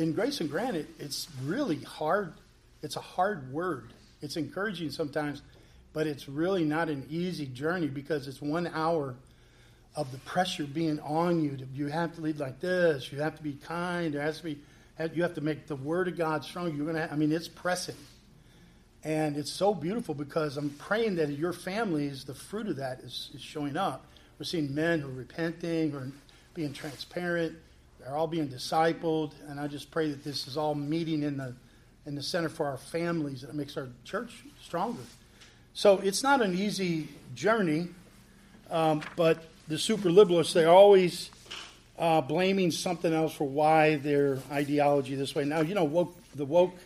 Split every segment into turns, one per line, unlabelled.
in Grace and Granite, it's really hard. It's a hard word. It's encouraging sometimes, but it's really not an easy journey because it's one hour of the pressure being on you. You have to lead like this. You have to be kind. There has to be. You have to make the word of God strong. You're gonna. I mean, it's pressing, and it's so beautiful because I'm praying that your families, the fruit of that is, is showing up. We're seeing men who are repenting or being transparent. They're all being discipled, and I just pray that this is all meeting in the in the center for our families. That makes our church stronger. So it's not an easy journey, um, but the super liberalists they're always uh, blaming something else for why their ideology this way. Now you know woke, the woke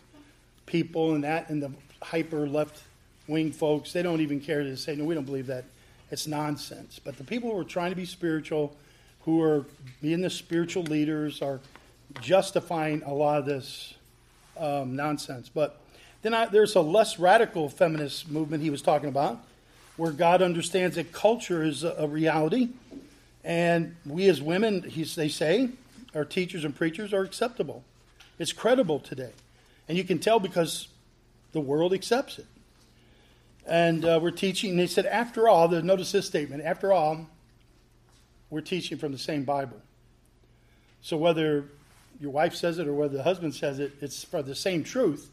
people and that and the hyper left wing folks they don't even care to say no we don't believe that it's nonsense. But the people who are trying to be spiritual, who are being the spiritual leaders, are justifying a lot of this um, nonsense. But then I, there's a less radical feminist movement he was talking about, where God understands that culture is a, a reality, and we as women, they say, our teachers and preachers are acceptable. It's credible today, and you can tell because the world accepts it. And uh, we're teaching, they said, after all, notice this statement, after all, we're teaching from the same Bible. So whether your wife says it or whether the husband says it, it's for the same truth.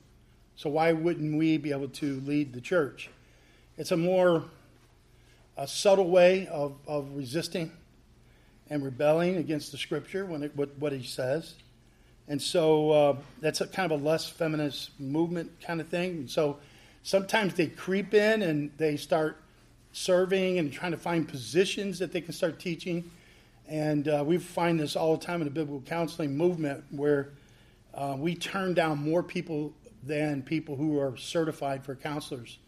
So why wouldn't we be able to lead the church? It's a more a subtle way of, of resisting and rebelling against the scripture when it, what, what he says. And so uh, that's a kind of a less feminist movement kind of thing. And so sometimes they creep in and they start serving and trying to find positions that they can start teaching. And uh, we find this all the time in the biblical counseling movement where uh, we turn down more people than people who are certified for counselors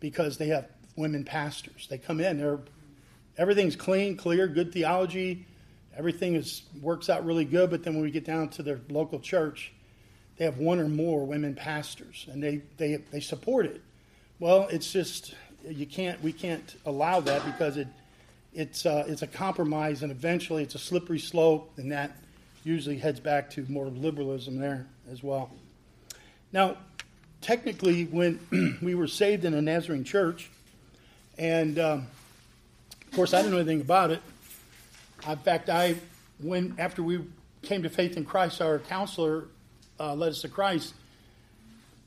because they have women pastors. They come in, they're everything's clean, clear, good theology, everything is works out really good. But then when we get down to their local church, they have one or more women pastors, and they they they support it. Well, it's just you can't we can't allow that because it it's uh, it's a compromise, and eventually it's a slippery slope, and that usually heads back to more liberalism there as well. Now, technically, when we were saved in a Nazarene church, and um, of course I didn't know anything about it. In fact, I when after we came to faith in Christ, our counselor uh, led us to Christ.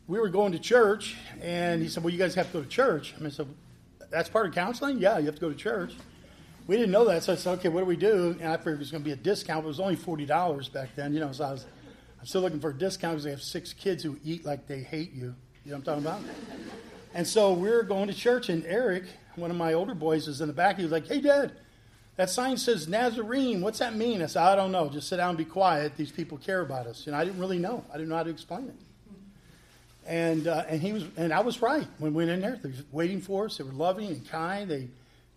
We were going to church, and he said, "Well, you guys have to go to church." I said, "That's part of counseling. Yeah, you have to go to church." We didn't know that, so I said, "Okay, what do we do?" And I figured it was going to be a discount. It was only forty dollars back then, you know. So I was, I'm still looking for a discount because they have six kids who eat like they hate you. You know what I'm talking about? And so we are going to church, and Eric, one of my older boys, is in the back. He was like, "Hey, Dad, that sign says Nazarene. What's that mean?" I said, "I don't know. Just sit down and be quiet. These people care about us." You know, I didn't really know. I didn't know how to explain it. And uh, and he was, and I was right. When we went in there, they were waiting for us. They were loving and kind. They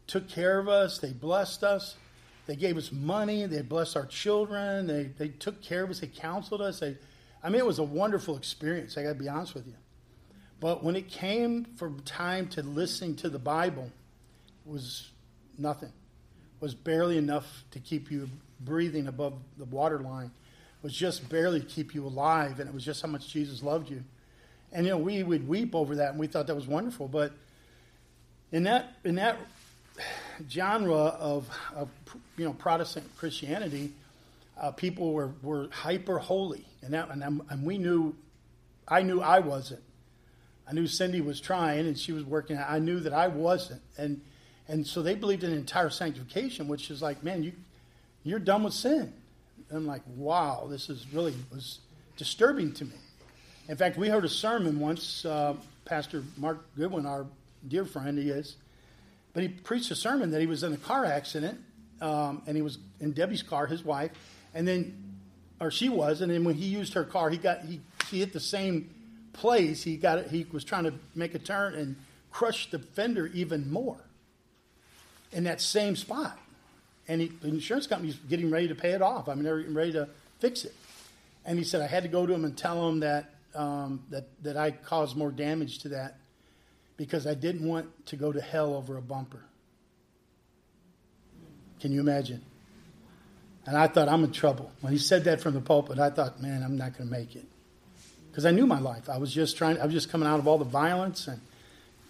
took care of us. They blessed us. They gave us money. They blessed our children. They they took care of us. They counseled us. They, I mean, it was a wonderful experience. I got to be honest with you. But when it came from time to listening to the Bible, was nothing. It Was barely enough to keep you breathing above the waterline. Was just barely to keep you alive, and it was just how much Jesus loved you. And you know, we would weep over that, and we thought that was wonderful. But in that in that genre of, of you know Protestant Christianity, uh, people were, were hyper holy, and that and, and we knew, I knew I wasn't. I knew Cindy was trying and she was working. I knew that I wasn't. And and so they believed in entire sanctification, which is like, man, you you're done with sin. And I'm like, wow, this is really was disturbing to me. In fact, we heard a sermon once. Uh, Pastor Mark Goodwin, our dear friend, he is, but he preached a sermon that he was in a car accident, um, and he was in Debbie's car, his wife, and then, or she was, and then when he used her car, he got he he hit the same place, he got it, he was trying to make a turn and crushed the fender even more in that same spot. And he, the insurance company's getting ready to pay it off. I mean, they're getting ready to fix it. And he said, I had to go to him and tell him that, um, that, that I caused more damage to that because I didn't want to go to hell over a bumper. Can you imagine? And I thought, I'm in trouble. When he said that from the pulpit, I thought, man, I'm not going to make it. Because I knew my life. I was just trying, I was just coming out of all the violence and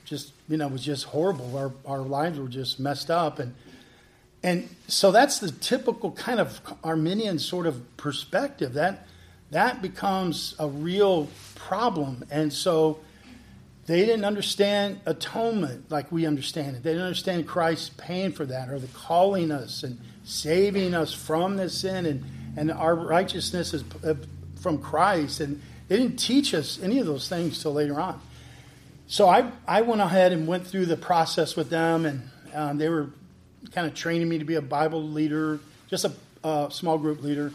just, you know, it was just horrible. Our, our lives were just messed up. And, and so that's the typical kind of Arminian sort of perspective. That, that becomes a real problem. And so they didn't understand atonement like we understand it. They didn't understand Christ paying for that or the calling us and saving us from this sin and, and our righteousness is uh, from Christ. And they didn't teach us any of those things till later on. So I, I went ahead and went through the process with them, and um, they were kind of training me to be a Bible leader, just a small group leader.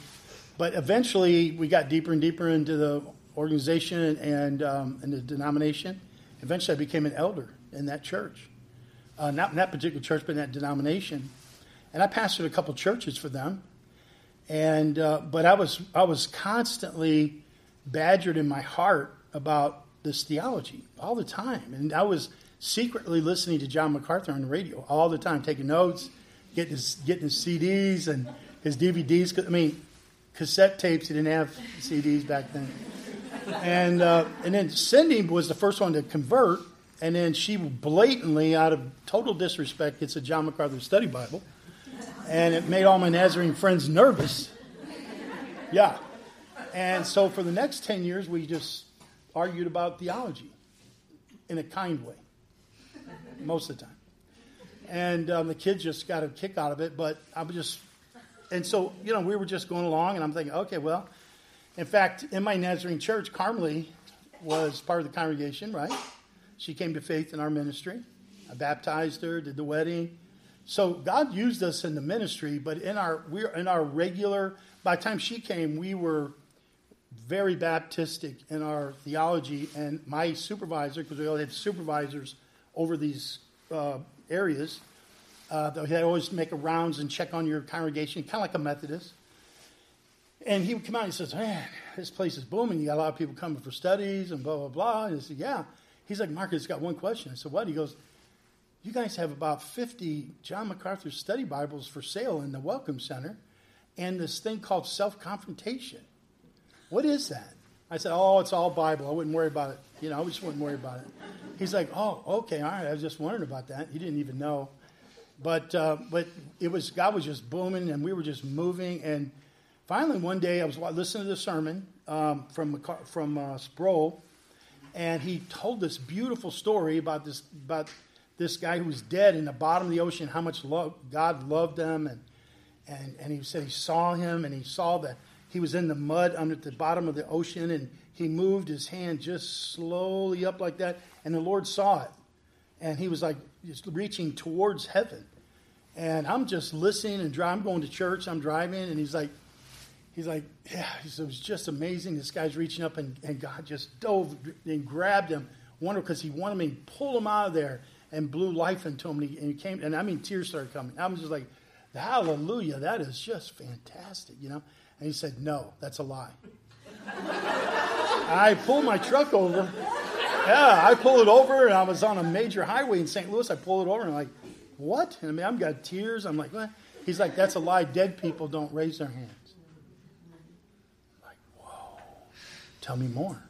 But eventually, we got deeper and deeper into the organization and, um, and the denomination. Eventually, I became an elder in that church. Uh, not in that particular church, but in that denomination. And I pastored a couple churches for them. And uh, but I was I was constantly badgered in my heart about this theology all the time, and I was secretly listening to John MacArthur on the radio all the time, taking notes, getting his, getting his CDs and his DVDs. I mean, cassette tapes. He didn't have CDs back then. And uh, and then Cindy was the first one to convert, and then she blatantly, out of total disrespect, gets a John MacArthur study Bible, and it made all my Nazarene friends nervous. Yeah, and so for the next ten years, we just argued about theology in a kind way, most of the time. And um, the kids just got a kick out of it, but I was just and so, you know, we were just going along, and I'm thinking, okay, well, in fact, in my Nazarene church, Carmelie was part of the congregation, right? She came to faith in our ministry. I baptized her, did the wedding. So God used us in the ministry, but in our we in our regular. By the time she came, we were very Baptistic in our theology, and my supervisor, because we all had supervisors over these uh, areas, uh, they always make a rounds and check on your congregation, kind of like a Methodist. And he would come out and he says, Man, this place is booming. You got a lot of people coming for studies and blah, blah, blah. And I said, Yeah. He's like, Marcus, got one question. I said, What? He goes, You guys have about 50 John MacArthur study Bibles for sale in the Welcome Center and this thing called self confrontation. What is that? I said, Oh, it's all Bible. I wouldn't worry about it. You know, I just wouldn't worry about it. He's like, Oh, okay, all right. I was just wondering about that. He didn't even know. But uh, but it was God was just booming, and we were just moving. And finally, one day, I was listening to the sermon um, from from uh, Sproul, and he told this beautiful story about this about this guy who was dead in the bottom of the ocean. How much love, God loved them, and and and he said he saw him, and he saw that he was in the mud under the bottom of the ocean, and he moved his hand just slowly up like that, and the Lord saw it, and he was like just reaching towards heaven. And I'm just listening and driving. I'm going to church. I'm driving, and he's like, he's like, yeah. He said, it was just amazing. This guy's reaching up, and, and God just dove and grabbed him. Wonder because he wanted me to pull him out of there and blew life into him. And he, and he came, and I mean, tears started coming. I was just like, hallelujah, that is just fantastic, you know. And he said, no, that's a lie. I pulled my truck over yeah, I pulled it over and I was on a major highway in St. Louis. I pulled it over and I'm like, what? And I mean, I've got tears. I'm like, what? He's like, that's a lie. Dead people don't raise their hands. I'm like, whoa, tell me more.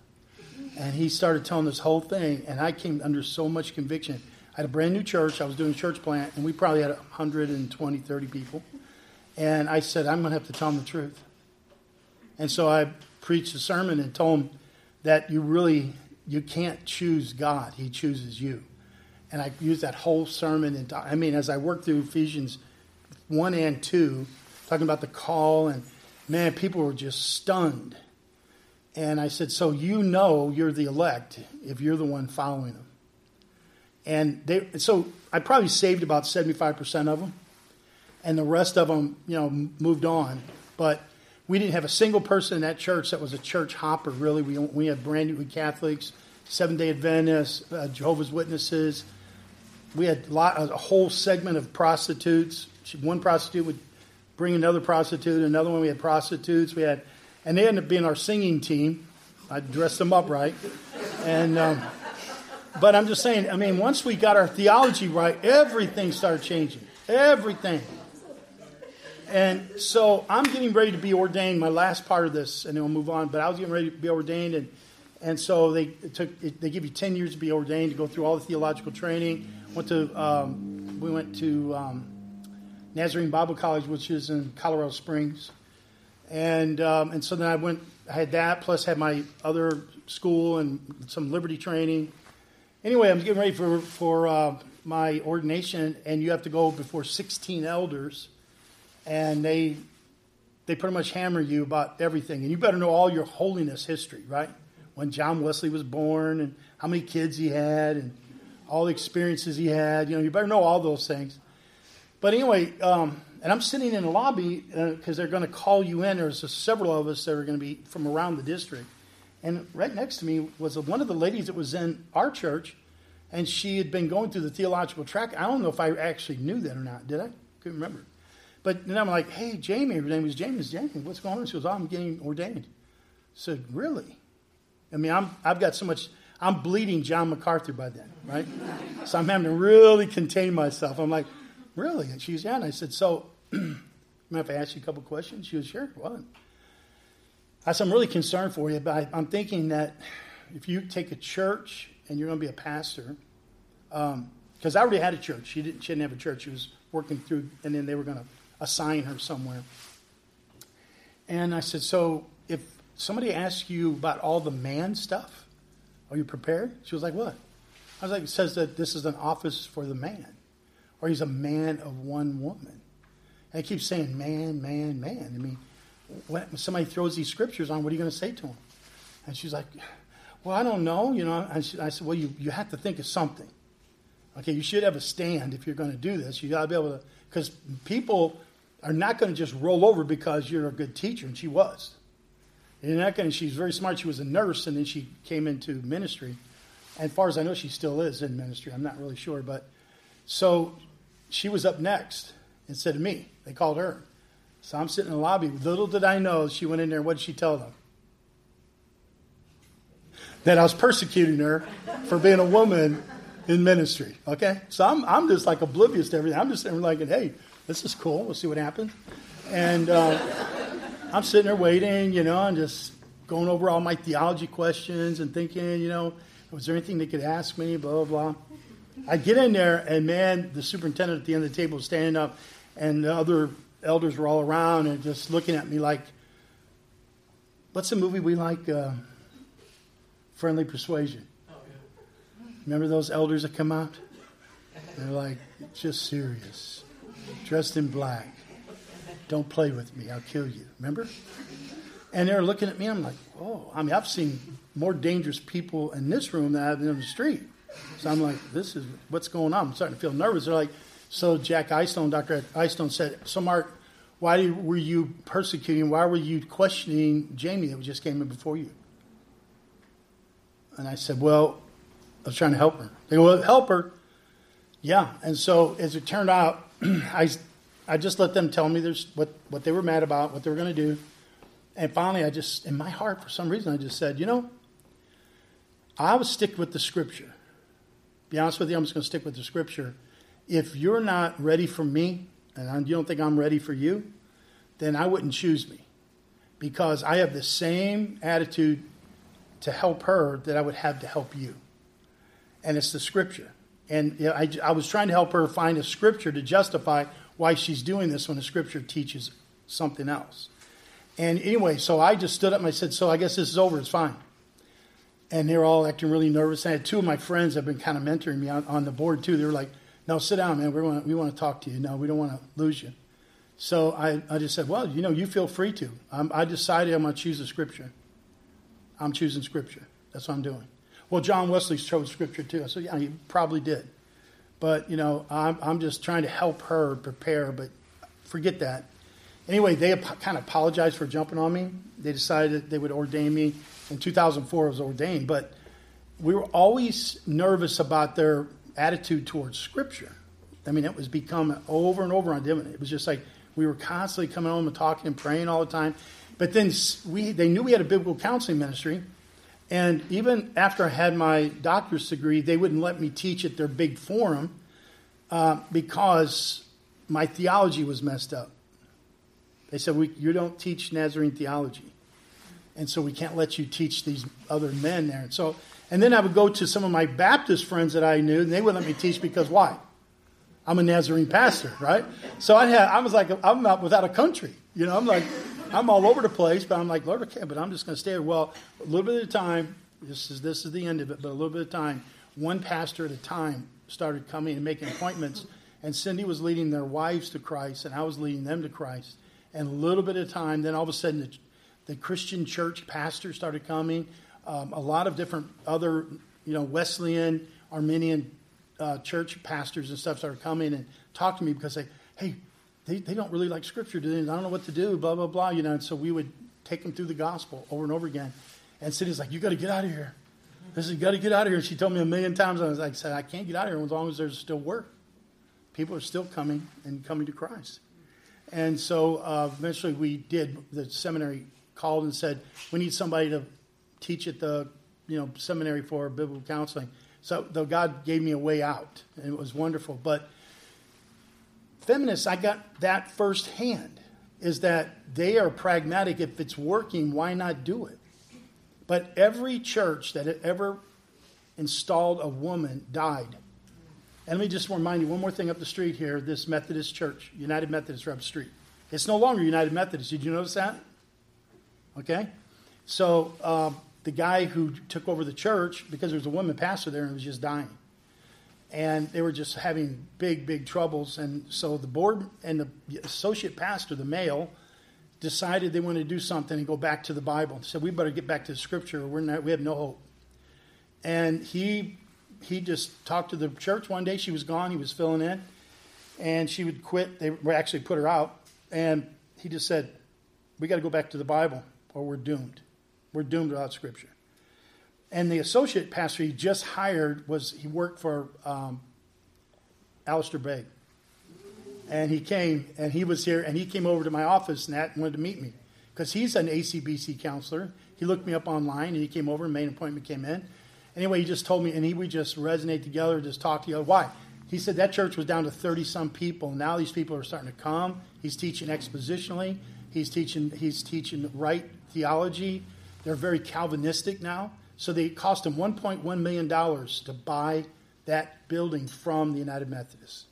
And he started telling this whole thing, and I came under so much conviction. I had a brand new church. I was doing church plant, and we probably had 120, 30 people. And I said, I'm going to have to tell them the truth. And so I preached a sermon and told them that you really you can't choose God, He chooses you. And I used that whole sermon. And I mean, as I worked through Ephesians 1 and 2, talking about the call, and man, people were just stunned. And I said, So you know you're the elect if you're the one following them. And they, so I probably saved about 75% of them. And the rest of them, you know, moved on. But we didn't have a single person in that church that was a church hopper, really. We, we had brand new Catholics, Seventh day Adventists, uh, Jehovah's Witnesses. We had a, lot, a whole segment of prostitutes. One prostitute would bring another prostitute, another one we had prostitutes. We had, and they ended up being our singing team. I dressed them up right. And, um, but I'm just saying, I mean, once we got our theology right, everything started changing. Everything. And so I'm getting ready to be ordained. My last part of this, and then we'll move on. But I was getting ready to be ordained, and and so they took they give you ten years to be ordained to go through all the theological training. Went to um, we went to um, Nazarene Bible College, which is in Colorado Springs, and um, and so then I went. I had that plus had my other school and some Liberty training. Anyway, I'm getting ready for for uh, my ordination, and you have to go before 16 elders and they they pretty much hammer you about everything, and you better know all your holiness history, right? When John Wesley was born, and how many kids he had, and all the experiences he had. You know, you better know all those things. But anyway, um, and I'm sitting in the lobby because uh, they're going to call you in. There's a, several of us that are going to be from around the district, and right next to me was one of the ladies that was in our church, and she had been going through the theological track. I don't know if I actually knew that or not. Did I? Couldn't remember. But then I'm like, hey, Jamie, her name is Jamie. Jamie, what's going on? She goes, oh, I'm getting ordained. I said, really? I mean, I'm, I've got so much, I'm bleeding John MacArthur by then, right? so I'm having to really contain myself. I'm like, really? And she's, yeah. And I said, so, mind if I ask you a couple questions? She was, sure, what? I said, I'm really concerned for you, but I, I'm thinking that if you take a church and you're going to be a pastor, because um, I already had a church. She didn't, she didn't have a church. She was working through, and then they were going to assign her somewhere. And I said, So if somebody asks you about all the man stuff, are you prepared? She was like, What? I was like, It says that this is an office for the man, or he's a man of one woman. And I keep saying, Man, man, man. I mean, when somebody throws these scriptures on, what are you going to say to him? And she's like, Well, I don't know. You know, I said, Well, you, you have to think of something. Okay, you should have a stand if you're going to do this. You got to be able to, because people are not going to just roll over because you're a good teacher, and she was. And not going. She's very smart. She was a nurse, and then she came into ministry. And as far as I know, she still is in ministry. I'm not really sure, but so she was up next instead of me. They called her. So I'm sitting in the lobby. Little did I know, she went in there. What did she tell them? That I was persecuting her for being a woman in ministry. Okay, so I'm I'm just like oblivious to everything. I'm just sitting like, hey, this is cool. We'll see what happens. And uh, I'm sitting there waiting, you know, and just going over all my theology questions and thinking, you know, was there anything they could ask me? Blah, blah, blah. I get in there, and man, the superintendent at the end of the table was standing up, and the other elders were all around and just looking at me like, what's the movie we like? Uh, Friendly Persuasion. Remember those elders that come out? They're like, just serious dressed in black. Don't play with me. I'll kill you. Remember? And they're looking at me. I'm like, oh. I mean, I've seen more dangerous people in this room than I've been on the street. So I'm like, this is what's going on. I'm starting to feel nervous. They're like, so Jack Eyestone, Dr. Eyestone said, so Mark, why were you persecuting? Why were you questioning Jamie that just came in before you? And I said, well, I was trying to help her. They go, well, help her. Yeah. And so as it turned out, I, I just let them tell me there's what, what they were mad about, what they were going to do. And finally, I just, in my heart, for some reason, I just said, you know, I would stick with the scripture. Be honest with you, I'm just going to stick with the scripture. If you're not ready for me, and you don't think I'm ready for you, then I wouldn't choose me. Because I have the same attitude to help her that I would have to help you. And it's the scripture. And you know, I, I was trying to help her find a scripture to justify why she's doing this when the scripture teaches something else. And anyway, so I just stood up and I said, So I guess this is over, it's fine. And they were all acting really nervous. I had two of my friends have been kind of mentoring me on, on the board too. They were like, No, sit down, man. We want, we want to talk to you. No, we don't want to lose you. So I, I just said, Well, you know, you feel free to. I'm, I decided I'm going to choose a scripture. I'm choosing scripture. That's what I'm doing. Well, John Wesley chose scripture too. I said, yeah, he probably did. But, you know, I'm, I'm just trying to help her prepare, but forget that. Anyway, they kind of apologized for jumping on me. They decided they would ordain me. In 2004, I was ordained. But we were always nervous about their attitude towards Scripture. I mean, it was become over and over on Divinity. It was just like we were constantly coming home and talking and praying all the time. But then we, they knew we had a biblical counseling ministry. And even after I had my doctor's degree, they wouldn't let me teach at their big forum uh, because my theology was messed up. They said, You don't teach Nazarene theology. And so we can't let you teach these other men there. And so, and then I would go to some of my Baptist friends that I knew, and they wouldn't let me teach because why? I'm a Nazarene pastor, right? So I had, I was like, I'm not without a country. You know, I'm like, I'm all over the place, but I'm like, Lord, okay, but I'm just going to stay. Well, a little bit a time, this is, this is the end of it, but a little bit of time, one pastor at a time started coming and making appointments. And Cindy was leading their wives to Christ, and I was leading them to Christ. And a little bit of time, then all of a sudden, the, the Christian church pastors started coming. Um, a lot of different other, you know, Wesleyan, Arminian uh, church pastors and stuff started coming and talking to me because they, hey, they, they don't really like scripture, do they? I don't know what to do, blah, blah, blah, you know. And so we would take them through the gospel over and over again. And Cindy's like, you got to get out of here. This is, got to get out of here. And she told me a million times. I was like, said, I can't get out of here as long as there's still work. People are still coming and coming to Christ. And so uh, eventually we did. The seminary called and said, we need somebody to teach at the you know seminary for biblical counseling. So though God gave me a way out, and it was wonderful. But feminists, I got that firsthand. Is that they are pragmatic. If it's working, why not do it? But every church that ever installed a woman died. And let me just remind you one more thing up the street here this Methodist church, United Methodist, are up the street. It's no longer United Methodist. Did you notice that? Okay? So um, the guy who took over the church, because there was a woman pastor there and was just dying. And they were just having big, big troubles. And so the board and the associate pastor, the male, decided they wanted to do something and go back to the Bible. Said we better get back to the Scripture. We're not, we have no hope. And he he just talked to the church one day. She was gone. He was filling in, and she would quit. They actually put her out, and he just said, "We got to go back to the Bible, or we're doomed." We're doomed without Scripture. And the associate pastor he just hired was he worked for um, Alistair Begg. And he came and he was here and he came over to my office and that wanted to meet me because he's an ACBC counselor. He looked me up online and he came over and made an appointment, came in. Anyway, he just told me and he would just resonate together, just talk together. Why? He said that church was down to 30 some people. Now these people are starting to come. He's teaching expositionally. He's teaching, he's teaching right theology. They're very Calvinistic now. So they cost him $1.1 million to buy that building from the United Methodists.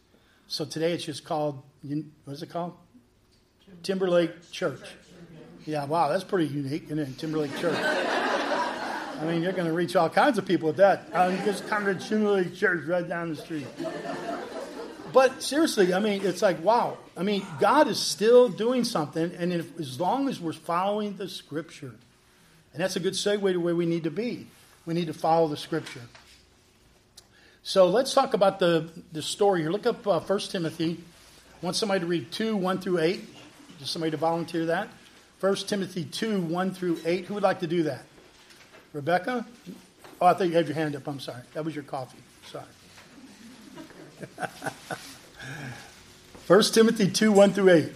So today it's just called, what is it called? Timberlake Church. Yeah, wow, that's pretty unique, isn't it? Timberlake Church. I mean, you're going to reach all kinds of people with that. I just kind of Timberlake Church right down the street. But seriously, I mean, it's like, wow. I mean, God is still doing something, and if, as long as we're following the Scripture, and that's a good segue to where we need to be. We need to follow the scripture. So let's talk about the, the story here. Look up uh, 1 Timothy. I want somebody to read 2, 1 through 8. Just somebody to volunteer that. 1 Timothy 2, 1 through 8. Who would like to do that? Rebecca? Oh, I thought you had your hand up. I'm sorry. That was your coffee. Sorry. 1 Timothy 2, 1 through 8.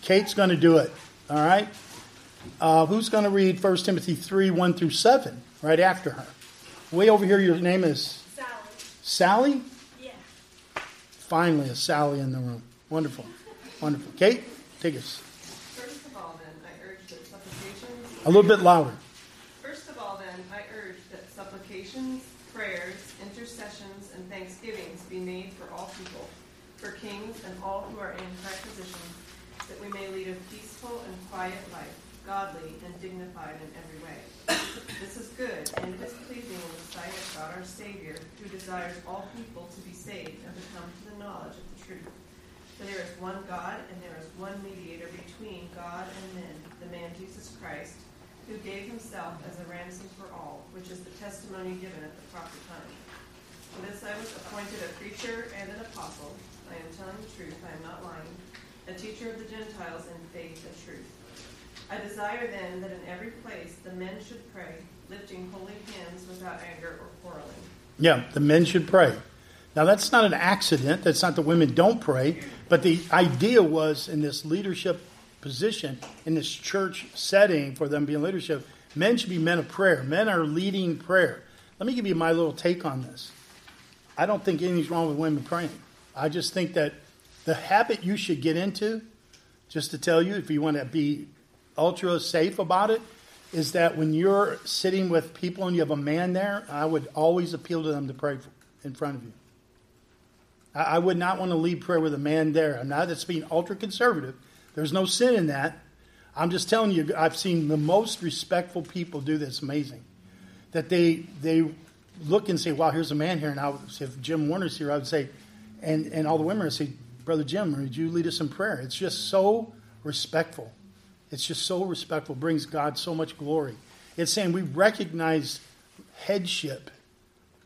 Kate's going to do it. All right? Uh, who's going to read 1 Timothy 3 1 through 7 right after her? Way over here, your name is
Sally.
Sally?
Yeah.
Finally, a Sally in the room. Wonderful. Wonderful. Kate, take us.
First of all, then, I urge that supplications.
A little bit louder.
First of all, then, I urge that supplications, prayers, intercessions, and thanksgivings be made for all people, for kings and all who are in high positions, that we may lead a peaceful and quiet life godly, and dignified in every way. This is good, and it is pleasing in the sight of God our Savior, who desires all people to be saved and to come to the knowledge of the truth. For there is one God, and there is one mediator between God and men, the man Jesus Christ, who gave himself as a ransom for all, which is the testimony given at the proper time. For this I was appointed a preacher and an apostle. I am telling the truth, I am not lying, a teacher of the Gentiles in faith and truth. I desire then that in every place the men should pray, lifting holy hands without anger or quarreling.
Yeah, the men should pray. Now, that's not an accident. That's not the women don't pray. But the idea was in this leadership position, in this church setting for them being leadership, men should be men of prayer. Men are leading prayer. Let me give you my little take on this. I don't think anything's wrong with women praying. I just think that the habit you should get into just to tell you, if you want to be ultra safe about it, is that when you're sitting with people and you have a man there, I would always appeal to them to pray in front of you. I would not want to lead prayer with a man there. I'm not that's being ultra conservative. There's no sin in that. I'm just telling you, I've seen the most respectful people do this. Amazing, that they they look and say, "Wow, here's a man here." And I would if Jim Warner's here, I would say, and and all the women would say, "Brother Jim, would you lead us in prayer?" It's just so respectful. It's just so respectful. Brings God so much glory. It's saying we recognize headship,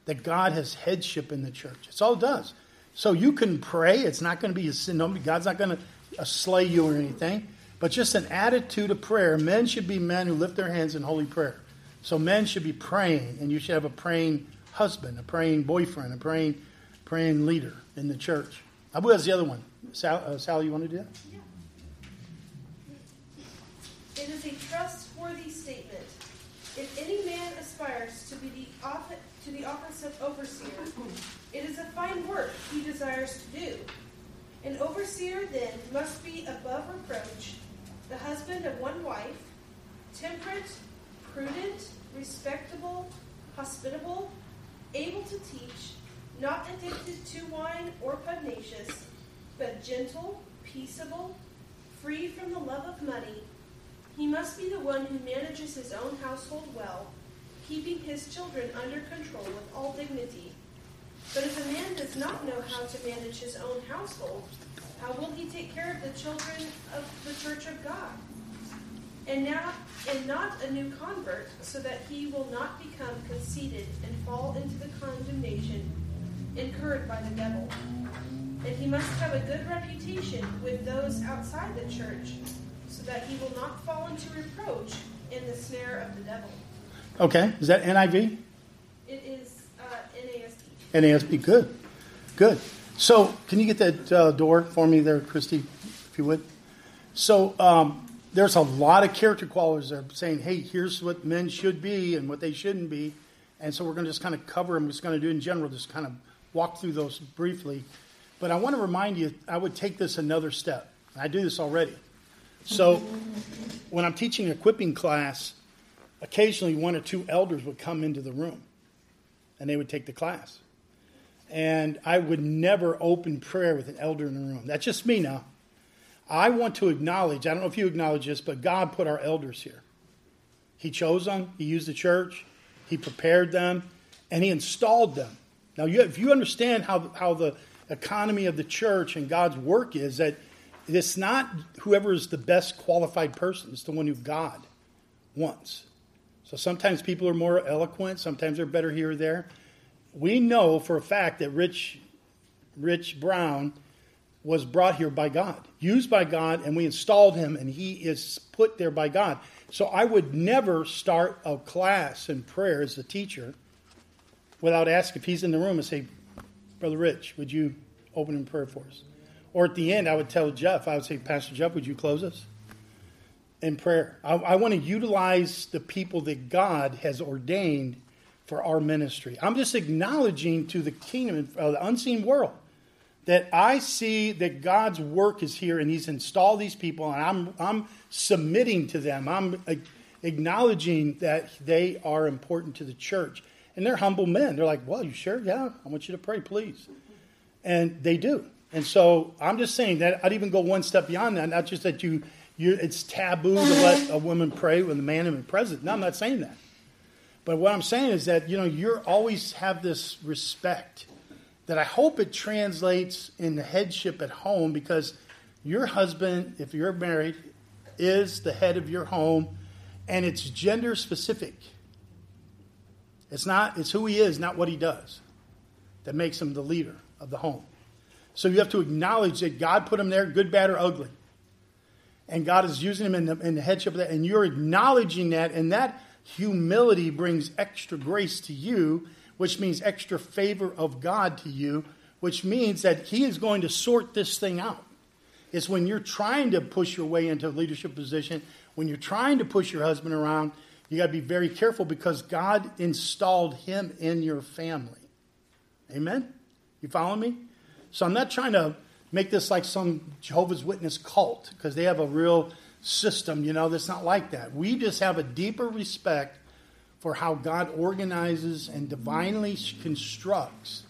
that God has headship in the church. It's all it does. So you can pray. It's not going to be a sin. God's not going to slay you or anything but just an attitude of prayer. Men should be men who lift their hands in holy prayer. So men should be praying, and you should have a praying husband, a praying boyfriend, a praying praying leader in the church. Abu has the other one. Sal, uh, Sal you want to do that?
Yeah. It is a trustworthy statement. If any man aspires to be the office, to the office of overseer, it is a fine work he desires to do. An overseer then must be above reproach the husband of one wife, temperate, prudent, respectable, hospitable, able to teach, not addicted to wine or pugnacious, but gentle, peaceable, free from the love of money. He must be the one who manages his own household well, keeping his children under control with all dignity. But if a man does not know how to manage his own household, how will he take care of the children of the church of God? And now and not a new convert, so that he will not become conceited and fall into the condemnation incurred by the devil. And he must have a good reputation with those outside the church, so that he will not fall into reproach in the snare of the devil.
Okay, is that NIV?
It is uh, NASB.
NASB, good, good. So, can you get that uh, door for me there, Christy, if you would? So, um, there's a lot of character qualities that are saying, hey, here's what men should be and what they shouldn't be. And so, we're going to just kind of cover them. We're just going to do in general, just kind of walk through those briefly. But I want to remind you, I would take this another step. I do this already. So, when I'm teaching equipping class, occasionally one or two elders would come into the room and they would take the class and I would never open prayer with an elder in the room. That's just me now. I want to acknowledge, I don't know if you acknowledge this, but God put our elders here. He chose them, He used the church, He prepared them, and He installed them. Now, you, if you understand how, how the economy of the church and God's work is, that it's not whoever is the best qualified person, it's the one who God wants. So sometimes people are more eloquent, sometimes they're better here or there we know for a fact that Rich, Rich Brown was brought here by God, used by God, and we installed him, and he is put there by God. So I would never start a class in prayer as a teacher without asking if he's in the room and say, Brother Rich, would you open in prayer for us? Or at the end, I would tell Jeff, I would say, Pastor Jeff, would you close us in prayer? I, I want to utilize the people that God has ordained for our ministry. I'm just acknowledging to the kingdom, uh, the unseen world, that I see that God's work is here and He's installed these people, and I'm, I'm submitting to them. I'm acknowledging that they are important to the church. And they're humble men. They're like, Well, you sure? Yeah, I want you to pray, please. And they do. And so I'm just saying that I'd even go one step beyond that, not just that you, you it's taboo to let a woman pray when the man is present. No, I'm not saying that. But what I'm saying is that, you know, you always have this respect that I hope it translates in the headship at home because your husband, if you're married, is the head of your home and it's gender specific. It's not, it's who he is, not what he does, that makes him the leader of the home. So you have to acknowledge that God put him there, good, bad, or ugly. And God is using him in the, in the headship of that. And you're acknowledging that, and that humility brings extra grace to you, which means extra favor of God to you, which means that He is going to sort this thing out. It's when you're trying to push your way into a leadership position, when you're trying to push your husband around, you got to be very careful because God installed him in your family. Amen? You follow me? So I'm not trying to make this like some Jehovah's Witness cult because they have a real system, you know, that's not like that. We just have a deeper respect for how God organizes and divinely constructs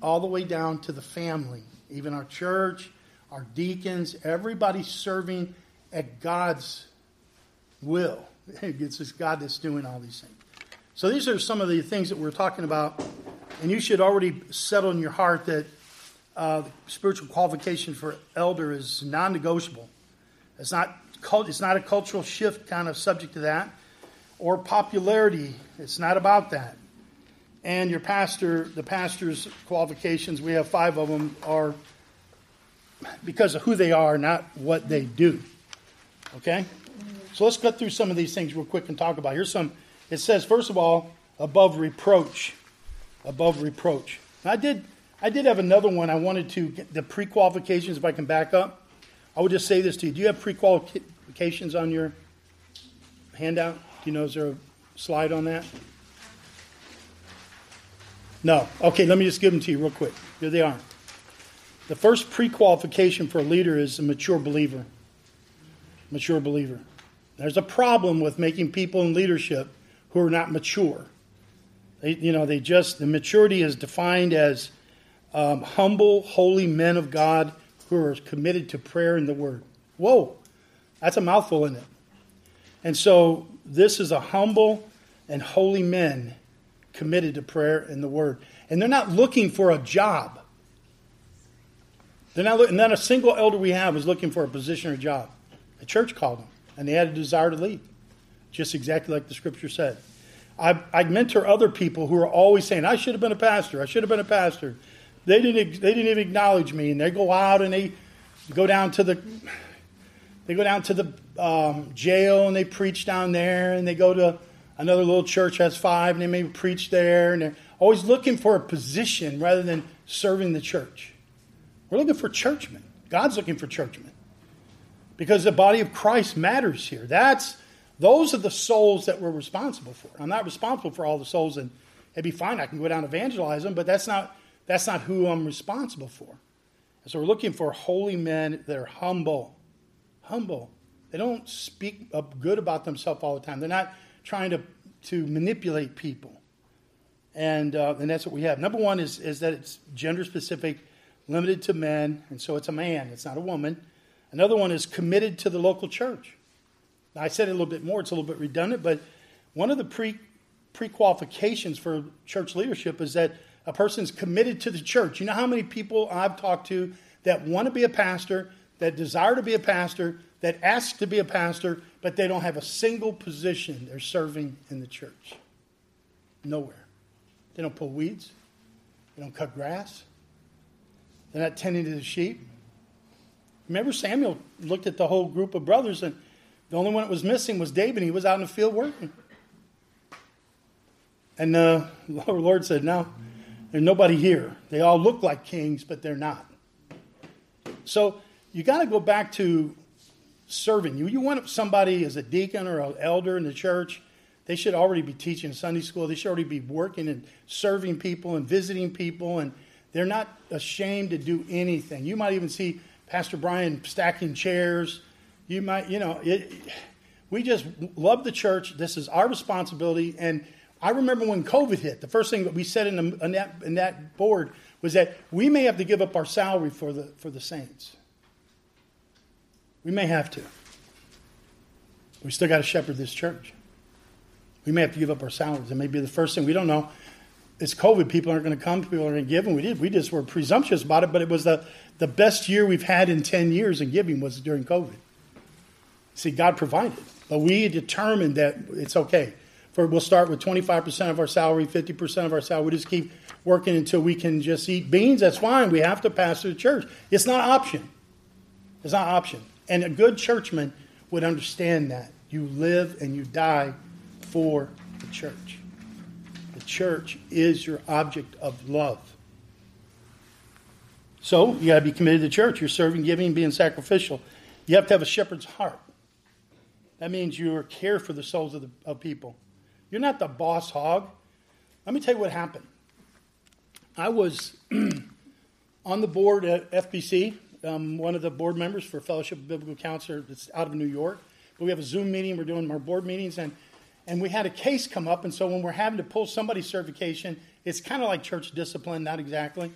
all the way down to the family, even our church, our deacons, everybody serving at God's will. It's just God that's doing all these things. So these are some of the things that we're talking about, and you should already settle in your heart that uh, spiritual qualification for elder is non-negotiable. It's not it's not a cultural shift kind of subject to that, or popularity. It's not about that. And your pastor, the pastor's qualifications, we have five of them, are because of who they are, not what they do. Okay? So let's cut through some of these things real quick and talk about. Here's some. It says, first of all, above reproach. Above reproach. I did. I did have another one. I wanted to get the pre-qualifications. If I can back up, I would just say this to you. Do you have pre-qualifications on your handout? Do you know is there a slide on that? No. Okay, let me just give them to you real quick. Here they are. The first pre-qualification for a leader is a mature believer. Mature believer. There's a problem with making people in leadership who are not mature. They, you know, they just, the maturity is defined as um, humble, holy men of God who are committed to prayer and the word. Whoa, that's a mouthful, isn't it? And so this is a humble and holy men committed to prayer and the word. And they're not looking for a job. They're not, looking, not a single elder we have is looking for a position or job. The church called them and they had a desire to lead, just exactly like the scripture said. I, I mentor other people who are always saying, I should have been a pastor, I should have been a pastor. They didn't, they didn't even acknowledge me, and they go out and they go down to the they go down to the um, jail and they preach down there, and they go to another little church has five, and they maybe preach there, and they're always looking for a position rather than serving the church. We're looking for churchmen. God's looking for churchmen because the body of Christ matters here. That's those are the souls that we're responsible for. I'm not responsible for all the souls, and it'd be fine. I can go down and evangelize them, but that's not that's not who I'm responsible for. And so we're looking for holy men that are humble, humble. They don't speak up good about themselves all the time. They're not trying to to manipulate people, and uh, and that's what we have. Number one is is that it's gender specific, limited to men, and so it's a man. It's not a woman. Another one is committed to the local church. Now, I said it a little bit more, it's a little bit redundant, but one of the pre qualifications for church leadership is that a person's committed to the church. You know how many people I've talked to that want to be a pastor, that desire to be a pastor, that ask to be a pastor, but they don't have a single position they're serving in the church? Nowhere. They don't pull weeds, they don't cut grass, they're not tending to the sheep. Remember, Samuel looked at the whole group of brothers, and the only one that was missing was David. He was out in the field working. And uh, the Lord said, No, there's nobody here. They all look like kings, but they're not. So you got to go back to serving. You, you want somebody as a deacon or an elder in the church, they should already be teaching Sunday school. They should already be working and serving people and visiting people, and they're not ashamed to do anything. You might even see Pastor Brian stacking chairs. You might, you know, it, we just love the church. This is our responsibility. And I remember when COVID hit, the first thing that we said in, the, in, that, in that board was that we may have to give up our salary for the, for the saints. We may have to. We still got to shepherd this church. We may have to give up our salaries. It may be the first thing. We don't know. It's COVID. People aren't going to come. People aren't going to give. And we did. We just were presumptuous about it. But it was the, the best year we've had in 10 years in giving was during COVID. See, God provided. But we determined that it's okay. For we'll start with 25% of our salary, 50% of our salary. We just keep working until we can just eat beans. That's fine. We have to pastor the church. It's not option. It's not option. And a good churchman would understand that. You live and you die for the church. The church is your object of love. So you got to be committed to church. You're serving, giving, being sacrificial. You have to have a shepherd's heart. That means you care for the souls of, the, of people. You're not the boss hog. Let me tell you what happened. I was on the board at FBC, um, one of the board members for Fellowship of Biblical Counselor that's out of New York. But we have a Zoom meeting. We're doing our board meetings, and and we had a case come up. And so when we're having to pull somebody's certification, it's kind of like church discipline, not exactly.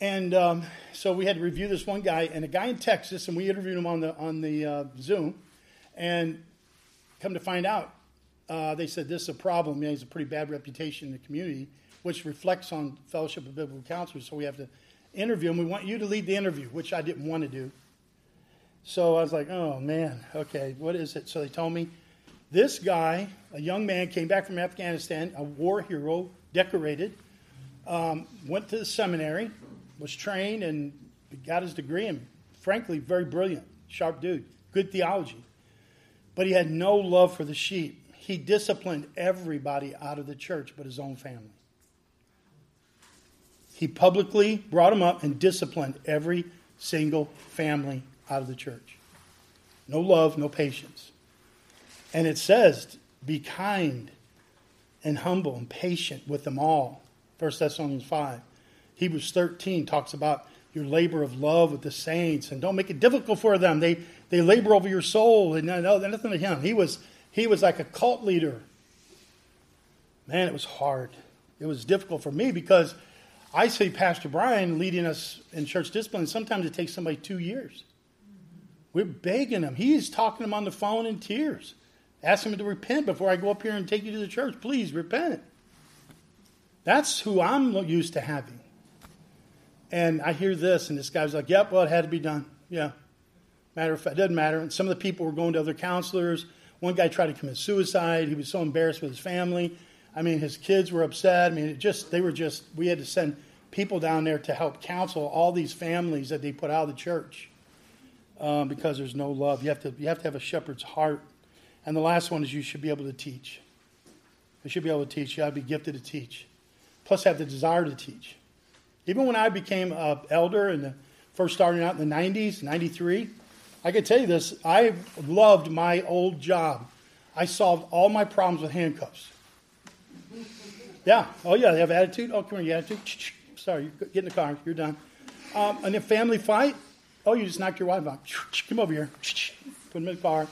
And um, so we had to review this one guy, and a guy in Texas, and we interviewed him on the on the uh, Zoom, and come to find out, uh, they said this is a problem. He has a pretty bad reputation in the community, which reflects on Fellowship of Biblical Counselors. So we have to interview him. We want you to lead the interview, which I didn't want to do. So I was like, oh man, okay, what is it? So they told me this guy, a young man, came back from Afghanistan, a war hero, decorated, um, went to the seminary, was trained, and got his degree, and frankly, very brilliant, sharp dude, good theology. But he had no love for the sheep. He disciplined everybody out of the church but his own family. He publicly brought them up and disciplined every single family out of the church. No love, no patience. And it says, be kind and humble and patient with them all. 1 Thessalonians 5. Hebrews 13 talks about your labor of love with the saints and don't make it difficult for them. They, they labor over your soul and no, nothing to him. He was, he was like a cult leader. Man, it was hard. It was difficult for me because I see Pastor Brian leading us in church discipline. Sometimes it takes somebody two years. We're begging him. He's talking to him on the phone in tears. Asking him to repent before I go up here and take you to the church. Please repent. That's who I'm used to having. And I hear this, and this guy's like, yep, well, it had to be done. Yeah. Matter of fact, it doesn't matter. And some of the people were going to other counselors. One guy tried to commit suicide. He was so embarrassed with his family. I mean, his kids were upset. I mean, it just they were just we had to send people down there to help counsel all these families that they put out of the church um, because there's no love. You have to you have to have a shepherd's heart. And the last one is you should be able to teach. You should be able to teach. You got to be gifted to teach. Plus, have the desire to teach. Even when I became an elder and first starting out in the 90s, 93, I can tell you this I loved my old job. I solved all my problems with handcuffs. Yeah. Oh, yeah. They have attitude. Oh, come here, you attitude. Sorry, get in the car. You're done. Um, and a family fight. Oh, you just knocked your wife out. Come over here. Put them in the car.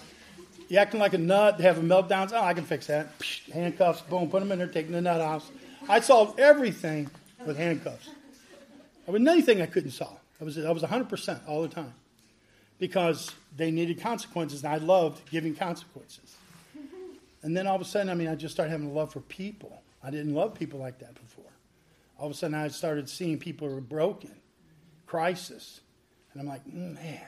You acting like a nut. They have a meltdown. Oh, I can fix that. Handcuffs. Boom. Put them in there. Taking the nut off. I solved everything with handcuffs. There was nothing I couldn't solve. I was I was 100% all the time because they needed consequences, and I loved giving consequences. And then all of a sudden, I mean, I just started having a love for people. I didn't love people like that before. All of a sudden, I started seeing people who were broken, crisis. And I'm like, mm, man.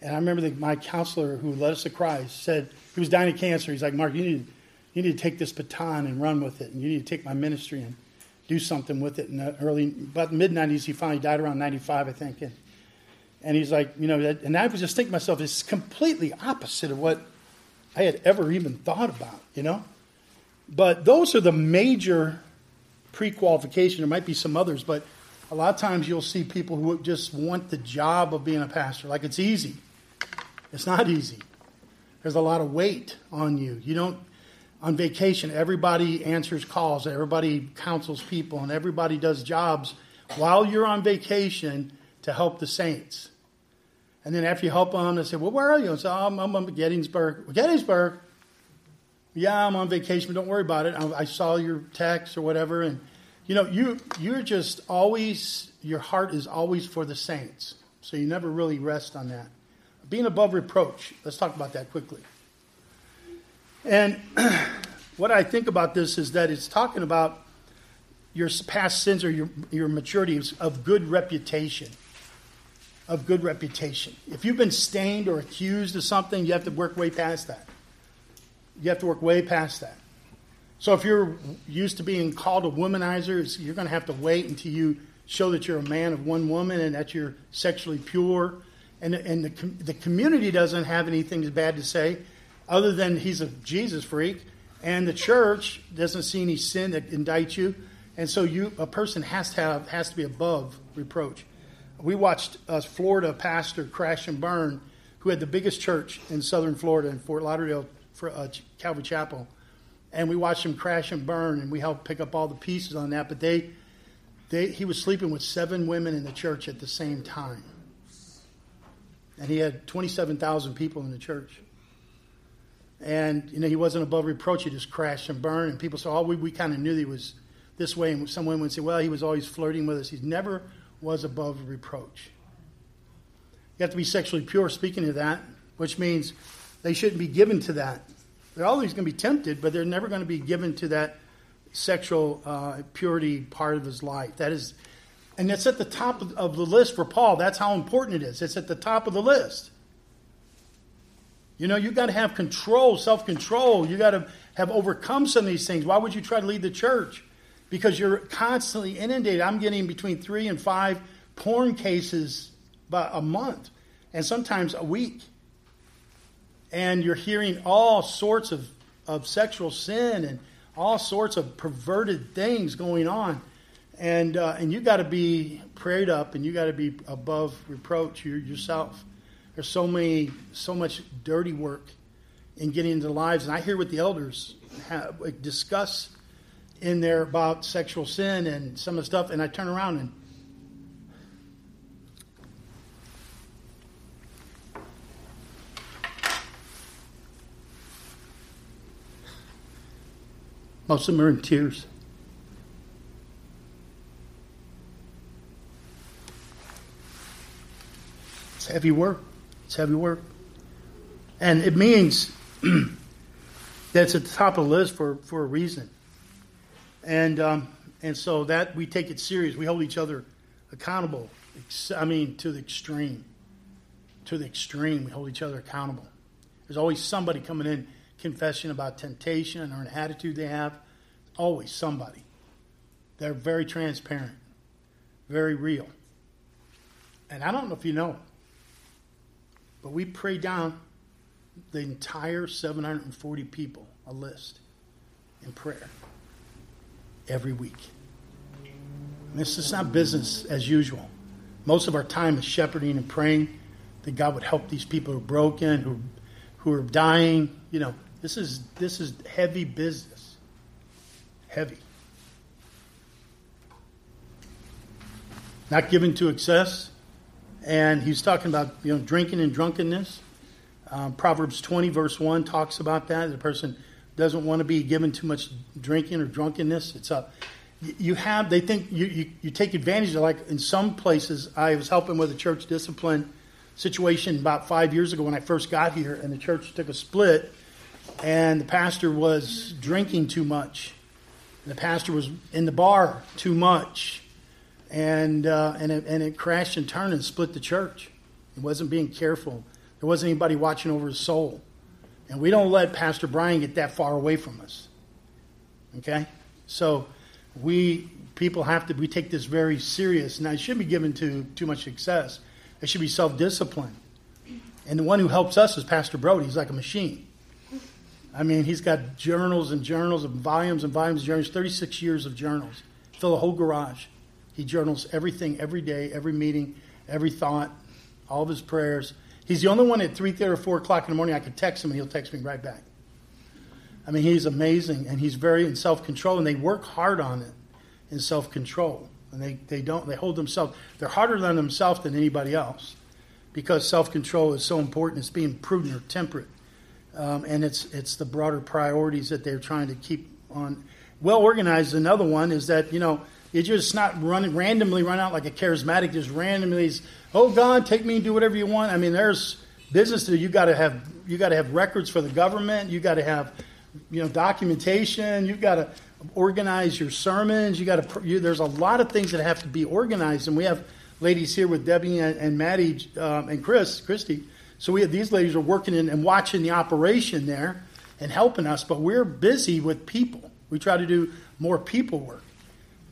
And I remember that my counselor who led us to Christ said, he was dying of cancer. He's like, Mark, you need, you need to take this baton and run with it. And you need to take my ministry and do something with it. In the early, about mid 90s, he finally died around 95, I think. And, and he's like, you know, and I was just thinking to myself, it's completely opposite of what I had ever even thought about, you know? But those are the major pre qualification. There might be some others, but a lot of times you'll see people who just want the job of being a pastor. Like it's easy. It's not easy. There's a lot of weight on you. You don't, on vacation, everybody answers calls, everybody counsels people, and everybody does jobs while you're on vacation to help the saints. And then after you help them, they say, Well, where are you? I say, oh, I'm, I'm in Gettysburg. Gettysburg? Yeah, I'm on vacation, but don't worry about it. I, I saw your text or whatever. And, you know, you, you're just always, your heart is always for the saints. So you never really rest on that. Being above reproach. Let's talk about that quickly. And what I think about this is that it's talking about your past sins or your, your maturity of good reputation. Of good reputation. If you've been stained or accused of something, you have to work way past that. You have to work way past that. So if you're used to being called a womanizer, you're going to have to wait until you show that you're a man of one woman and that you're sexually pure. And, and the, the community doesn't have anything bad to say other than he's a Jesus freak. And the church doesn't see any sin that indicts you. And so you, a person has to have, has to be above reproach. We watched a Florida pastor crash and burn who had the biggest church in southern Florida in Fort Lauderdale for uh, Calvary Chapel, and we watched him crash and burn, and we helped pick up all the pieces on that. But they, they, he was sleeping with seven women in the church at the same time. And he had 27,000 people in the church. And, you know, he wasn't above reproach. He just crashed and burned. And people said, oh, we, we kind of knew he was this way. And some women would say, well, he was always flirting with us. He's never was above reproach. You have to be sexually pure, speaking of that, which means they shouldn't be given to that. They're always going to be tempted, but they're never going to be given to that sexual uh, purity part of his life. That is, and that's at the top of, the list for Paul. That's how important it is. It's at the top of the list. You know, you got to have control, self control. You got to have overcome some of these things. Why would you try to lead the church? Because you're constantly inundated. I'm getting between three and five porn cases a month, and sometimes a week. And you're hearing all sorts of, of sexual sin and all sorts of perverted things going on. And, uh, and you got to be prayed up and you got to be above reproach yourself. There's so many, so much dirty work in getting into lives. And I hear what the elders have, discuss in there about sexual sin and some of the stuff, and I turn around and Most of them are in tears. It's heavy work. It's heavy work. And it means that it's at the top of the list for, for a reason. And, um, and so that we take it serious. We hold each other accountable. I mean, to the extreme. To the extreme. We hold each other accountable. There's always somebody coming in confession about temptation or an attitude they have. Always somebody. They're very transparent, very real. And I don't know if you know, but we pray down the entire 740 people, a list, in prayer every week. This is not business as usual. Most of our time is shepherding and praying that God would help these people who are broken, who, who are dying. You know, this is this is heavy business. Heavy. Not given to excess. And he's talking about you know drinking and drunkenness. Um, Proverbs 20 verse 1 talks about that. The person doesn't want to be given too much drinking or drunkenness. It's a you have they think you, you, you take advantage of like in some places I was helping with a church discipline situation about five years ago when I first got here and the church took a split and the pastor was drinking too much. The pastor was in the bar too much, and uh, and it, and it crashed and turned and split the church. He wasn't being careful. There wasn't anybody watching over his soul, and we don't let Pastor Brian get that far away from us. Okay, so we people have to we take this very serious. Now it shouldn't be given to too much success. It should be self discipline, and the one who helps us is Pastor Brody. He's like a machine. I mean, he's got journals and journals and volumes and volumes of journals, 36 years of journals. Fill a whole garage. He journals everything, every day, every meeting, every thought, all of his prayers. He's the only one at 3 or 4 o'clock in the morning I can text him and he'll text me right back. I mean, he's amazing and he's very in self control and they work hard on it in self control. And they, they don't, they hold themselves, they're harder on themselves than anybody else because self control is so important. It's being prudent or temperate um, and it's it's the broader priorities that they're trying to keep on. Well organized. Another one is that you know you just not run randomly run out like a charismatic. Just randomly, oh God, take me and do whatever you want. I mean, there's business that you got to have. You got to have records for the government. You got to have you know documentation. You got to organize your sermons. You got to. You, there's a lot of things that have to be organized, and we have ladies here with Debbie and, and Maddie um, and Chris, Christy so we have these ladies are working in and watching the operation there and helping us, but we're busy with people. We try to do more people work.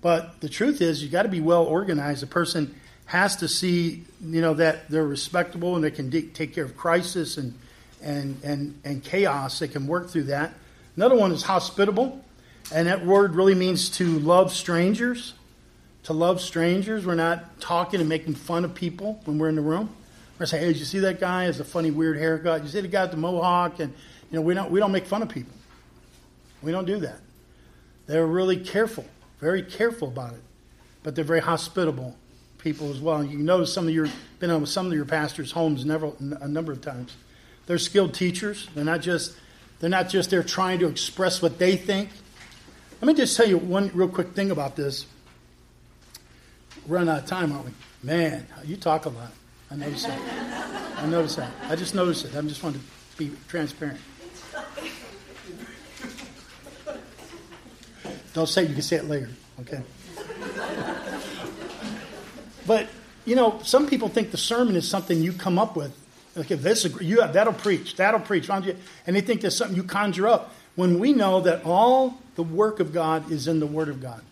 But the truth is, you got to be well organized. A person has to see, you know, that they're respectable and they can take care of crisis and, and, and, and chaos. They can work through that. Another one is hospitable. And that word really means to love strangers. To love strangers. We're not talking and making fun of people when we're in the room. Or say, hey, did you see that guy? Has a funny, weird haircut. You see the guy with the mohawk? And you know, we don't we don't make fun of people. We don't do that. They're really careful, very careful about it. but they're very hospitable people as well. And you notice some of your been on some of your pastors' homes never, a number of times. They're skilled teachers. They're not just they're not just there trying to express what they think. Let me just tell you one real quick thing about this. We're running out of time, aren't we? Man, you talk a lot. I notice that. I notice that. I just noticed it. I just wanted to be transparent. Don't say you can say it later, okay? But, you know, some people think the sermon is something you come up with. Like if this, you have, that'll preach, that'll preach. And they think there's something you conjure up. When we know that all the work of God is in the Word of God.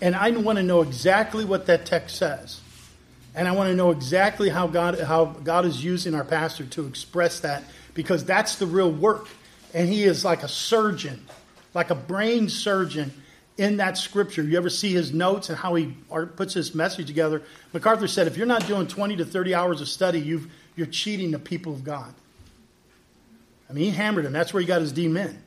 And I want to know exactly what that text says. And I want to know exactly how God, how God is using our pastor to express that because that's the real work. And he is like a surgeon, like a brain surgeon in that scripture. You ever see his notes and how he puts his message together? MacArthur said, if you're not doing 20 to 30 hours of study, you you're cheating the people of God. I mean, he hammered him. That's where he got his D men.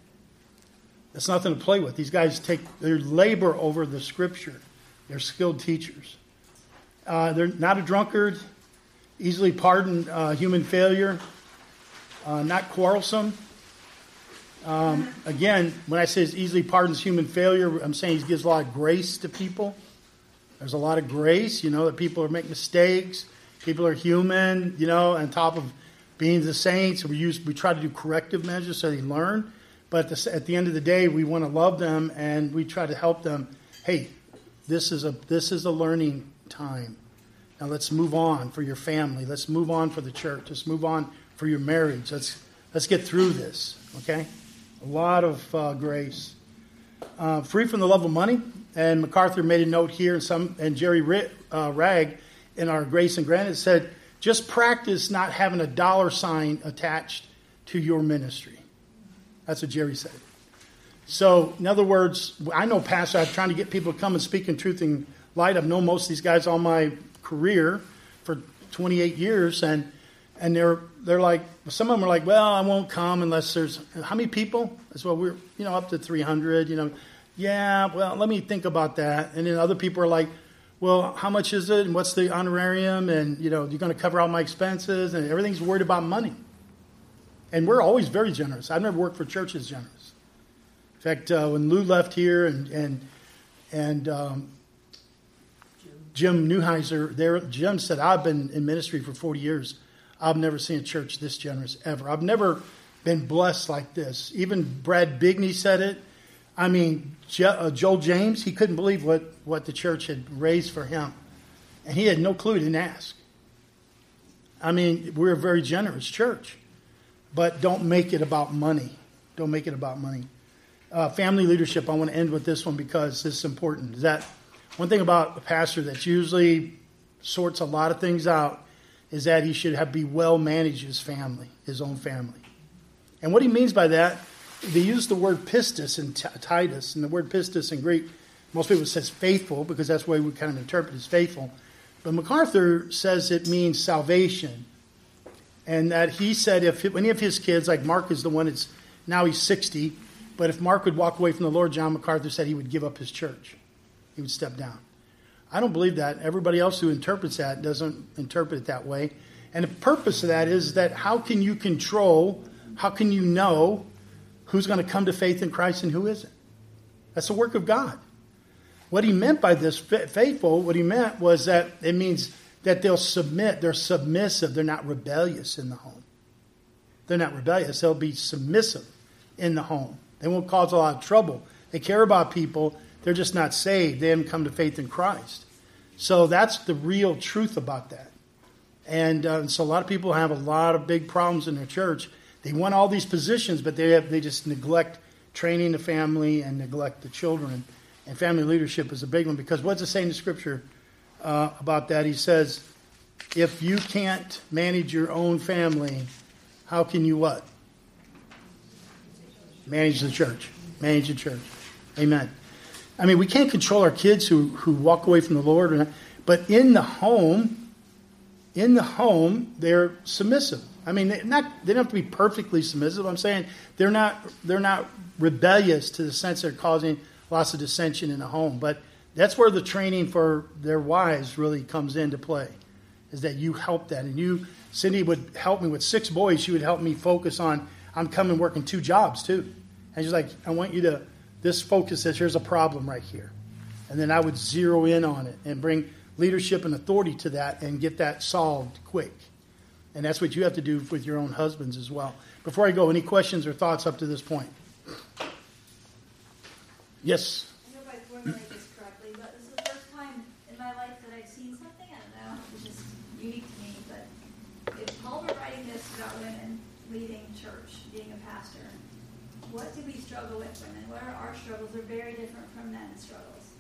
That's nothing to play with. These guys take their labor over the scripture. They're skilled teachers. Uh, they're not a drunkard, easily pardon uh, human failure, uh, not quarrelsome. Um, again, when I say he easily pardons human failure, I'm saying he gives a lot of grace to people. There's a lot of grace, you know, that people are make mistakes. People are human, you know, on top of being the saints. We use we try to do corrective measures so they learn. But at the, at the end of the day, we want to love them and we try to help them. Hey, this is a this is a learning time. Now let's move on for your family. Let's move on for the church. Let's move on for your marriage. Let's let's get through this. Okay, a lot of uh, grace. Uh, free from the love of money. And MacArthur made a note here, and some and Jerry uh, Wragg in our Grace and Granted said, just practice not having a dollar sign attached to your ministry. That's what Jerry said. So, in other words, I know pastor. I'm trying to get people to come and speak in truth and light. I've known most of these guys all my career for 28 years, and and they're they're like some of them are like, well, I won't come unless there's how many people? As well, we're you know up to 300. You know, yeah. Well, let me think about that. And then other people are like, well, how much is it, and what's the honorarium, and you know, you're going to cover all my expenses, and everything's worried about money. And we're always very generous. I've never worked for churches generous. In fact, uh, when Lou left here and and and um, Jim Newheiser, there, Jim said, "I've been in ministry for 40 years. I've never seen a church this generous ever. I've never been blessed like this." Even Brad Bigney said it. I mean, uh, Joel James, he couldn't believe what what the church had raised for him, and he had no clue. Didn't ask. I mean, we're a very generous church, but don't make it about money. Don't make it about money. Uh, family leadership, I want to end with this one because this is important. Is that one thing about a pastor that usually sorts a lot of things out is that he should have be well manage his family, his own family. And what he means by that, they use the word pistis in t- Titus, and the word pistis in Greek, most people says faithful because that's the way we kind of interpret as faithful. But MacArthur says it means salvation. And that he said if any of his kids, like Mark is the one that's now he's 60, but if Mark would walk away from the Lord, John MacArthur said he would give up his church. He would step down. I don't believe that. Everybody else who interprets that doesn't interpret it that way. And the purpose of that is that how can you control, how can you know who's going to come to faith in Christ and who isn't? That's the work of God. What he meant by this faithful, what he meant was that it means that they'll submit, they're submissive, they're not rebellious in the home. They're not rebellious, they'll be submissive in the home. They won't cause a lot of trouble. They care about people. They're just not saved. They haven't come to faith in Christ. So that's the real truth about that. And uh, so a lot of people have a lot of big problems in their church. They want all these positions, but they have, they just neglect training the family and neglect the children. And family leadership is a big one because what's it say in scripture uh, about that? He says, if you can't manage your own family, how can you what? manage the church. Manage the church. Amen. I mean, we can't control our kids who, who walk away from the Lord, but in the home, in the home, they're submissive. I mean, they not they don't have to be perfectly submissive. I'm saying they're not they're not rebellious to the sense they're causing lots of dissension in the home, but That's where the training for their wives really comes into play, is that you help that. And you, Cindy would help me with six boys. She would help me focus on, I'm coming working two jobs too. And she's like, I want you to, this focus says, here's a problem right here. And then I would zero in on it and bring leadership and authority to that and get that solved quick. And that's what you have to do with your own husbands as well. Before I go, any questions or thoughts up to this point? Yes.
I hope I formulate this correctly, but this is the first time in my life that I've seen something, I don't know, which is unique to me, but if Paul were writing this about women leading church, being a pastor, what do we struggle with women? What are our struggles? They're very different from men's struggles,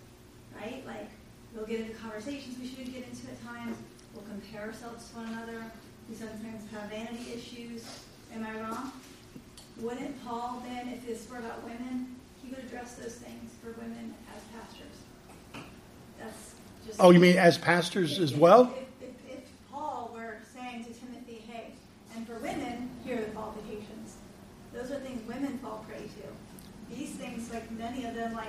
right? Like, we'll get into conversations we shouldn't get into at times. We'll compare ourselves to one another. We sometimes have vanity issues. Am I wrong? Wouldn't Paul then, if this were about women, he would address those things for women as pastors? That's just.
Oh, you mean as pastors as well?
If, if, if Paul were saying to Timothy, hey, and for women, here are the qualifications. Those are things women fall prey to. These things, like many of them, like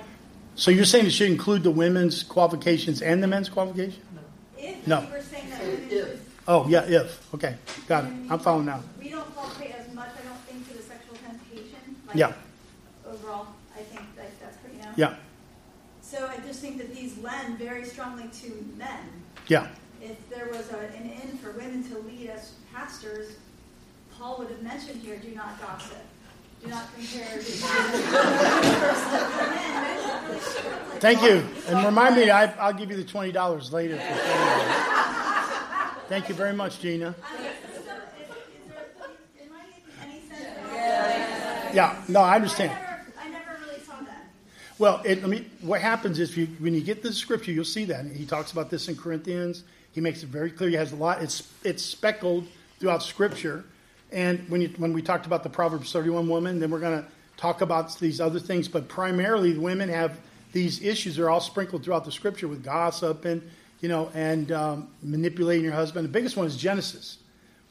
So you're saying it should include the women's qualifications and the men's qualifications?
if
No.
you were saying that women
If.
should.
Oh, yeah, if. Okay, got it. I'm following now.
We don't fall prey as much, I don't think, to the sexual temptation. Like,
Yeah.
Overall, I think that that's pretty known.
Yeah,
So I just think that these lend very strongly to men.
yeah.
If there was a, an in for women to lead as pastors, Paul would have mentioned here, do not gossip. Do not compare. Thank
Thank you. And remind me, I, I'll give you the $20 later. For. Thank you very much, Gina. Yeah, no, I understand.
I never, I never really saw that.
Well, it, I mean, what happens is you, when you get the scripture, you'll see that. He talks about this in Corinthians. He makes it very clear. He has a lot. It's it's speckled throughout Scripture. And when you, when we talked about the Proverbs 31 woman, then we're going to talk about these other things. But primarily, women have these issues. They're all sprinkled throughout the Scripture with gossip and you know and um, manipulating your husband. The biggest one is Genesis,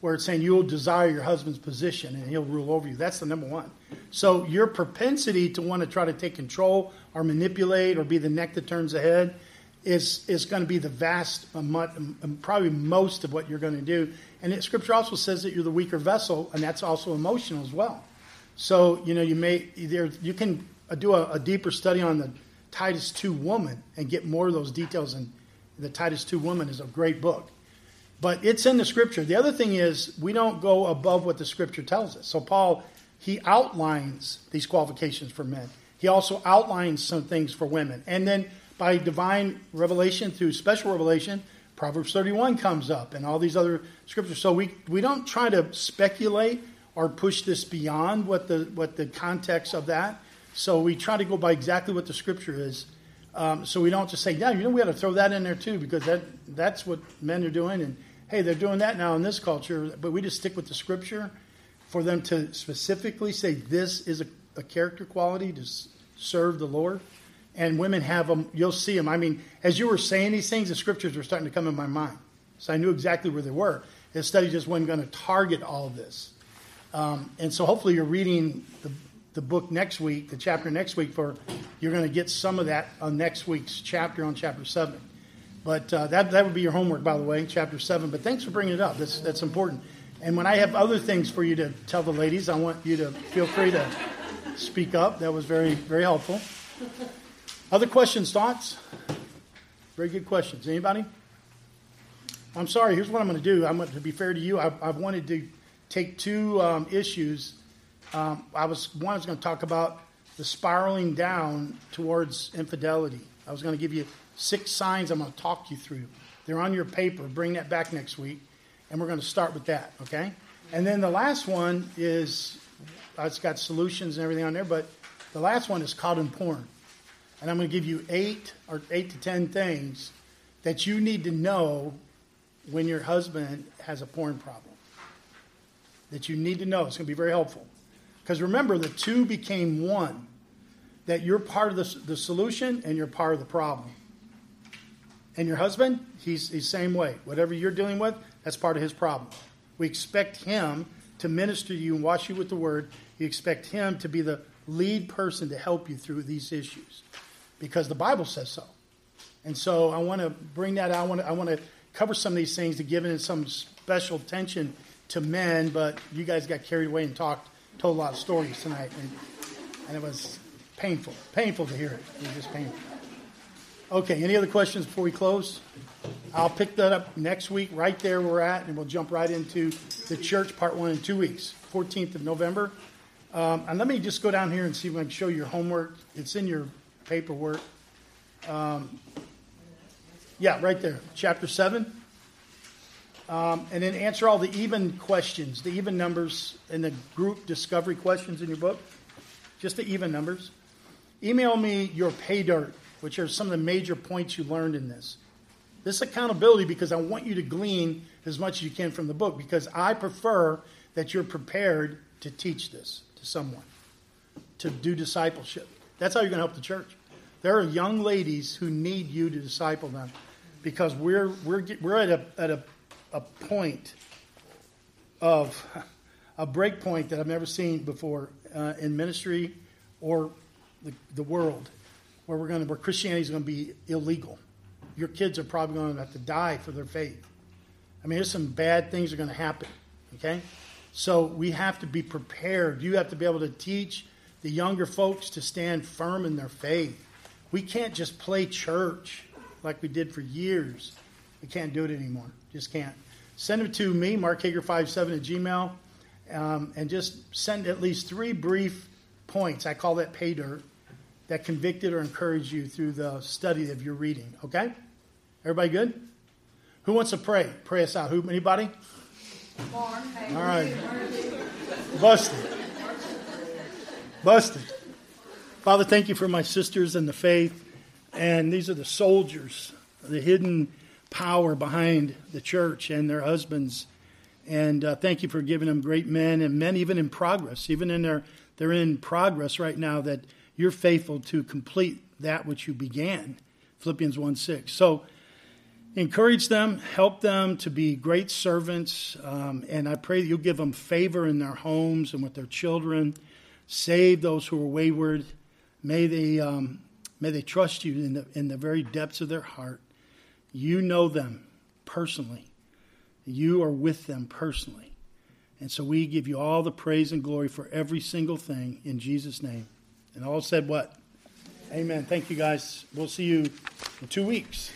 where it's saying you will desire your husband's position and he'll rule over you. That's the number one. So your propensity to want to try to take control or manipulate or be the neck that turns the head is is going to be the vast, probably most of what you're going to do. And it, Scripture also says that you're the weaker vessel, and that's also emotional as well. So you know you may either you can do a, a deeper study on the Titus two woman and get more of those details. And the Titus two woman is a great book. But it's in the scripture. The other thing is, we don't go above what the scripture tells us. So, Paul, he outlines these qualifications for men. He also outlines some things for women. And then by divine revelation through special revelation, Proverbs 31 comes up and all these other scriptures. So, we, we don't try to speculate or push this beyond what the, what the context of that. So, we try to go by exactly what the scripture is. Um, so we don't just say, yeah, you know, we got to throw that in there too, because that that's what men are doing, and hey, they're doing that now in this culture. But we just stick with the scripture for them to specifically say this is a, a character quality to s- serve the Lord. And women have them. You'll see them. I mean, as you were saying these things, the scriptures were starting to come in my mind, so I knew exactly where they were. The study just wasn't going to target all of this. Um, and so hopefully you're reading the, the book next week, the chapter next week, for you're going to get some of that on next week's chapter on chapter 7. But uh, that, that would be your homework, by the way, chapter 7. But thanks for bringing it up. That's, that's important. And when I have other things for you to tell the ladies, I want you to feel free to speak up. That was very, very helpful. Other questions, thoughts? Very good questions. Anybody? I'm sorry. Here's what I'm going to do. I'm going to be fair to you. I've, I've wanted to take two um, issues. Um, I was one. I was going to talk about the spiraling down towards infidelity. I was going to give you six signs. I'm going to talk you through. They're on your paper. Bring that back next week, and we're going to start with that. Okay. And then the last one is it's got solutions and everything on there, but the last one is caught in porn. And I'm going to give you eight or eight to ten things that you need to know when your husband has a porn problem. That you need to know. It's going to be very helpful. Because remember, the two became one. That you're part of the, the solution and you're part of the problem. And your husband, he's the same way. Whatever you're dealing with, that's part of his problem. We expect him to minister to you and wash you with the word. You expect him to be the lead person to help you through these issues because the Bible says so. And so I want to bring that out. I want to, I want to cover some of these things to give it some special attention to men, but you guys got carried away and talked, told a lot of stories tonight. And, and it was painful, painful to hear it. It was just painful. Okay, any other questions before we close? I'll pick that up next week, right there we're at, and we'll jump right into the church part one in two weeks, 14th of November. Um, and let me just go down here and see if I can show your homework. It's in your paperwork. Um, yeah, right there, chapter 7. Um, and then answer all the even questions, the even numbers in the group discovery questions in your book. Just the even numbers. Email me your pay dirt, which are some of the major points you learned in this. This accountability because I want you to glean as much as you can from the book because I prefer that you're prepared to teach this to someone, to do discipleship. That's how you're going to help the church. There are young ladies who need you to disciple them because we're, we're, we're at, a, at a, a point of a break point that I've never seen before uh, in ministry or the, the world where we're going to, where Christianity is going to be illegal. Your kids are probably going to have to die for their faith. I mean, there's some bad things that are going to happen. Okay, so we have to be prepared. You have to be able to teach the younger folks to stand firm in their faith. We can't just play church like we did for years. We can't do it anymore. Just can't. Send it to me, Mark markhager57 at gmail, um, and just send at least three brief points. I call that pay dirt that convicted or encouraged you through the study of your reading. Okay? Everybody good? Who wants to pray? Pray us out. Who? Anybody? All right. Busted. Busted. Father, thank you for my sisters in the faith. And these are the soldiers, the hidden power behind the church and their husbands. And uh, thank you for giving them great men and men even in progress, even in their they're in progress right now that you're faithful to complete that which you began. Philippians 1 6. So encourage them, help them to be great servants, um, and I pray that you'll give them favor in their homes and with their children. Save those who are wayward. May they, um, may they trust you in the, in the very depths of their heart. You know them personally, you are with them personally. And so we give you all the praise and glory for every single thing in Jesus' name. And all said what? Amen. Thank you guys. We'll see you in two weeks.